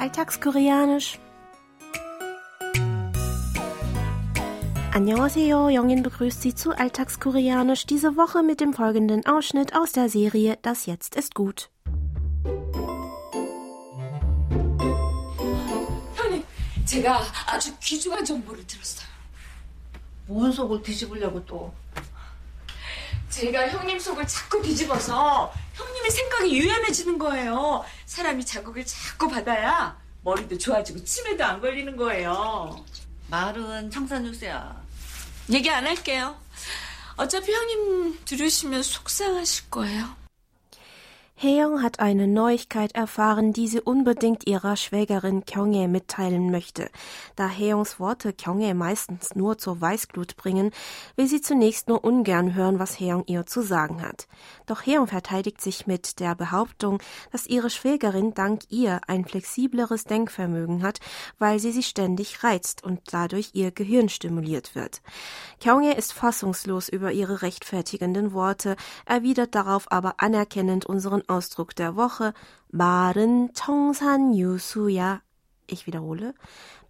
Alltagskoreanisch. Annyeonghaseyo, Jongin begrüßt Sie zu Alltagskoreanisch diese Woche mit dem folgenden Ausschnitt aus der Serie Das Jetzt ist gut. 형님, 제가 아주 귀중한 정보를 들었어요. 뭔 속을 뒤집으려고 또. 제가 형님 속을 자꾸 뒤집어서 형님의 생각이 유연해지는 거예요. 사람이 자극을 자꾸 받아야 머리도 좋아지고 치매도 안 걸리는 거예요. 말은 청산유세야. 얘기 안 할게요. 어차피 형님 들으시면 속상하실 거예요. Heong hat eine Neuigkeit erfahren, die sie unbedingt ihrer Schwägerin Kyonghae mitteilen möchte. Da Heongs Worte Kyonghae meistens nur zur Weißglut bringen, will sie zunächst nur ungern hören, was Heong ihr zu sagen hat. Doch Heong verteidigt sich mit der Behauptung, dass ihre Schwägerin dank ihr ein flexibleres Denkvermögen hat, weil sie sie ständig reizt und dadurch ihr Gehirn stimuliert wird. Kyonghae ist fassungslos über ihre rechtfertigenden Worte, erwidert darauf aber anerkennend unseren Ausdruck der Woche 말은 청산유수야. Ich wiederhole.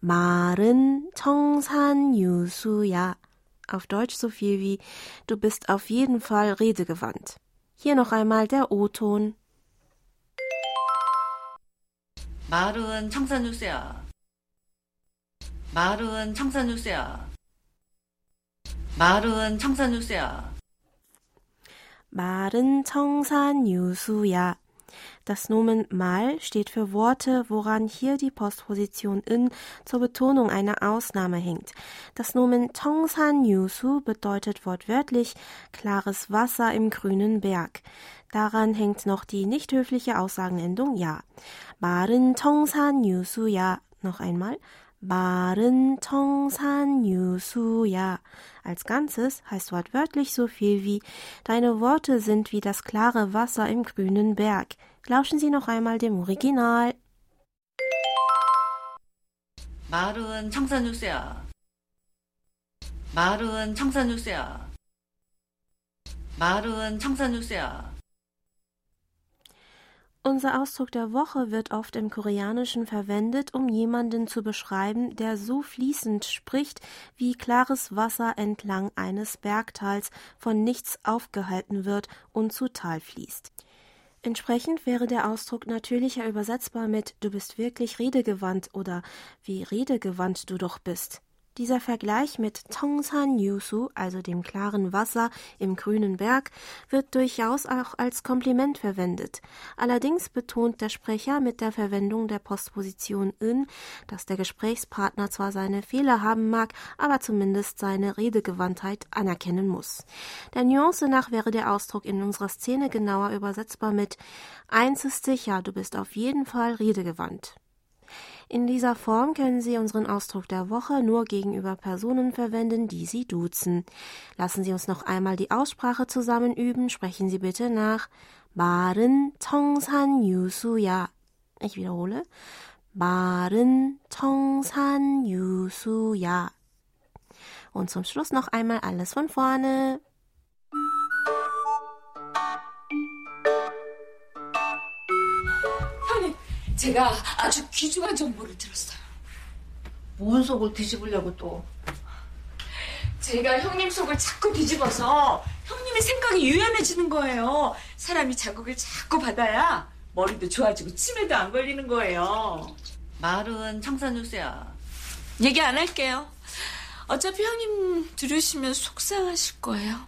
말은 청산유수야. Auf Deutsch so viel wie du bist auf jeden Fall redegewandt. Hier noch einmal der O-Ton. 말은 청산유세야. 말은 청산유세야. 말은 청산유세야. 말은 청산유수야. Das Nomen mal steht für Worte, woran hier die Postposition in zur Betonung einer Ausnahme hängt. Das Nomen 청산유수 bedeutet wortwörtlich klares Wasser im grünen Berg. Daran hängt noch die nicht höfliche Aussagenendung ja. 말은 청산유수야. Noch einmal. 말은 청산유수야. Als Ganzes heißt wortwörtlich so viel wie Deine Worte sind wie das klare Wasser im grünen Berg. Lauschen Sie noch einmal dem Original. 말은 청산유세야. 말은 청산유세야. 말은 청산유세야. Unser Ausdruck der Woche wird oft im Koreanischen verwendet, um jemanden zu beschreiben, der so fließend spricht, wie klares Wasser entlang eines Bergtals von nichts aufgehalten wird und zu Tal fließt. Entsprechend wäre der Ausdruck natürlicher übersetzbar mit Du bist wirklich redegewandt oder wie redegewandt du doch bist. Dieser Vergleich mit Tongsan Yusu, also dem klaren Wasser im grünen Berg, wird durchaus auch als Kompliment verwendet. Allerdings betont der Sprecher mit der Verwendung der Postposition in, dass der Gesprächspartner zwar seine Fehler haben mag, aber zumindest seine Redegewandtheit anerkennen muss. Der Nuance nach wäre der Ausdruck in unserer Szene genauer übersetzbar mit Eins ist sicher, du bist auf jeden Fall redegewandt. In dieser Form können Sie unseren Ausdruck der Woche nur gegenüber Personen verwenden, die Sie duzen. Lassen Sie uns noch einmal die Aussprache zusammen üben. Sprechen Sie bitte nach. 말은 청산유수야. Ich wiederhole. 말은 청산유수야. Und zum Schluss noch einmal alles von vorne. 제가 아주 귀중한 정보를 들었어요. 뭔 속을 뒤집으려고 또. 제가 형님 속을 자꾸 뒤집어서 형님의 생각이 유연해지는 거예요. 사람이 자극을 자꾸 받아야 머리도 좋아지고 치매도 안 걸리는 거예요. 말은 청산유세야. 얘기 안 할게요. 어차피 형님 들으시면 속상하실 거예요.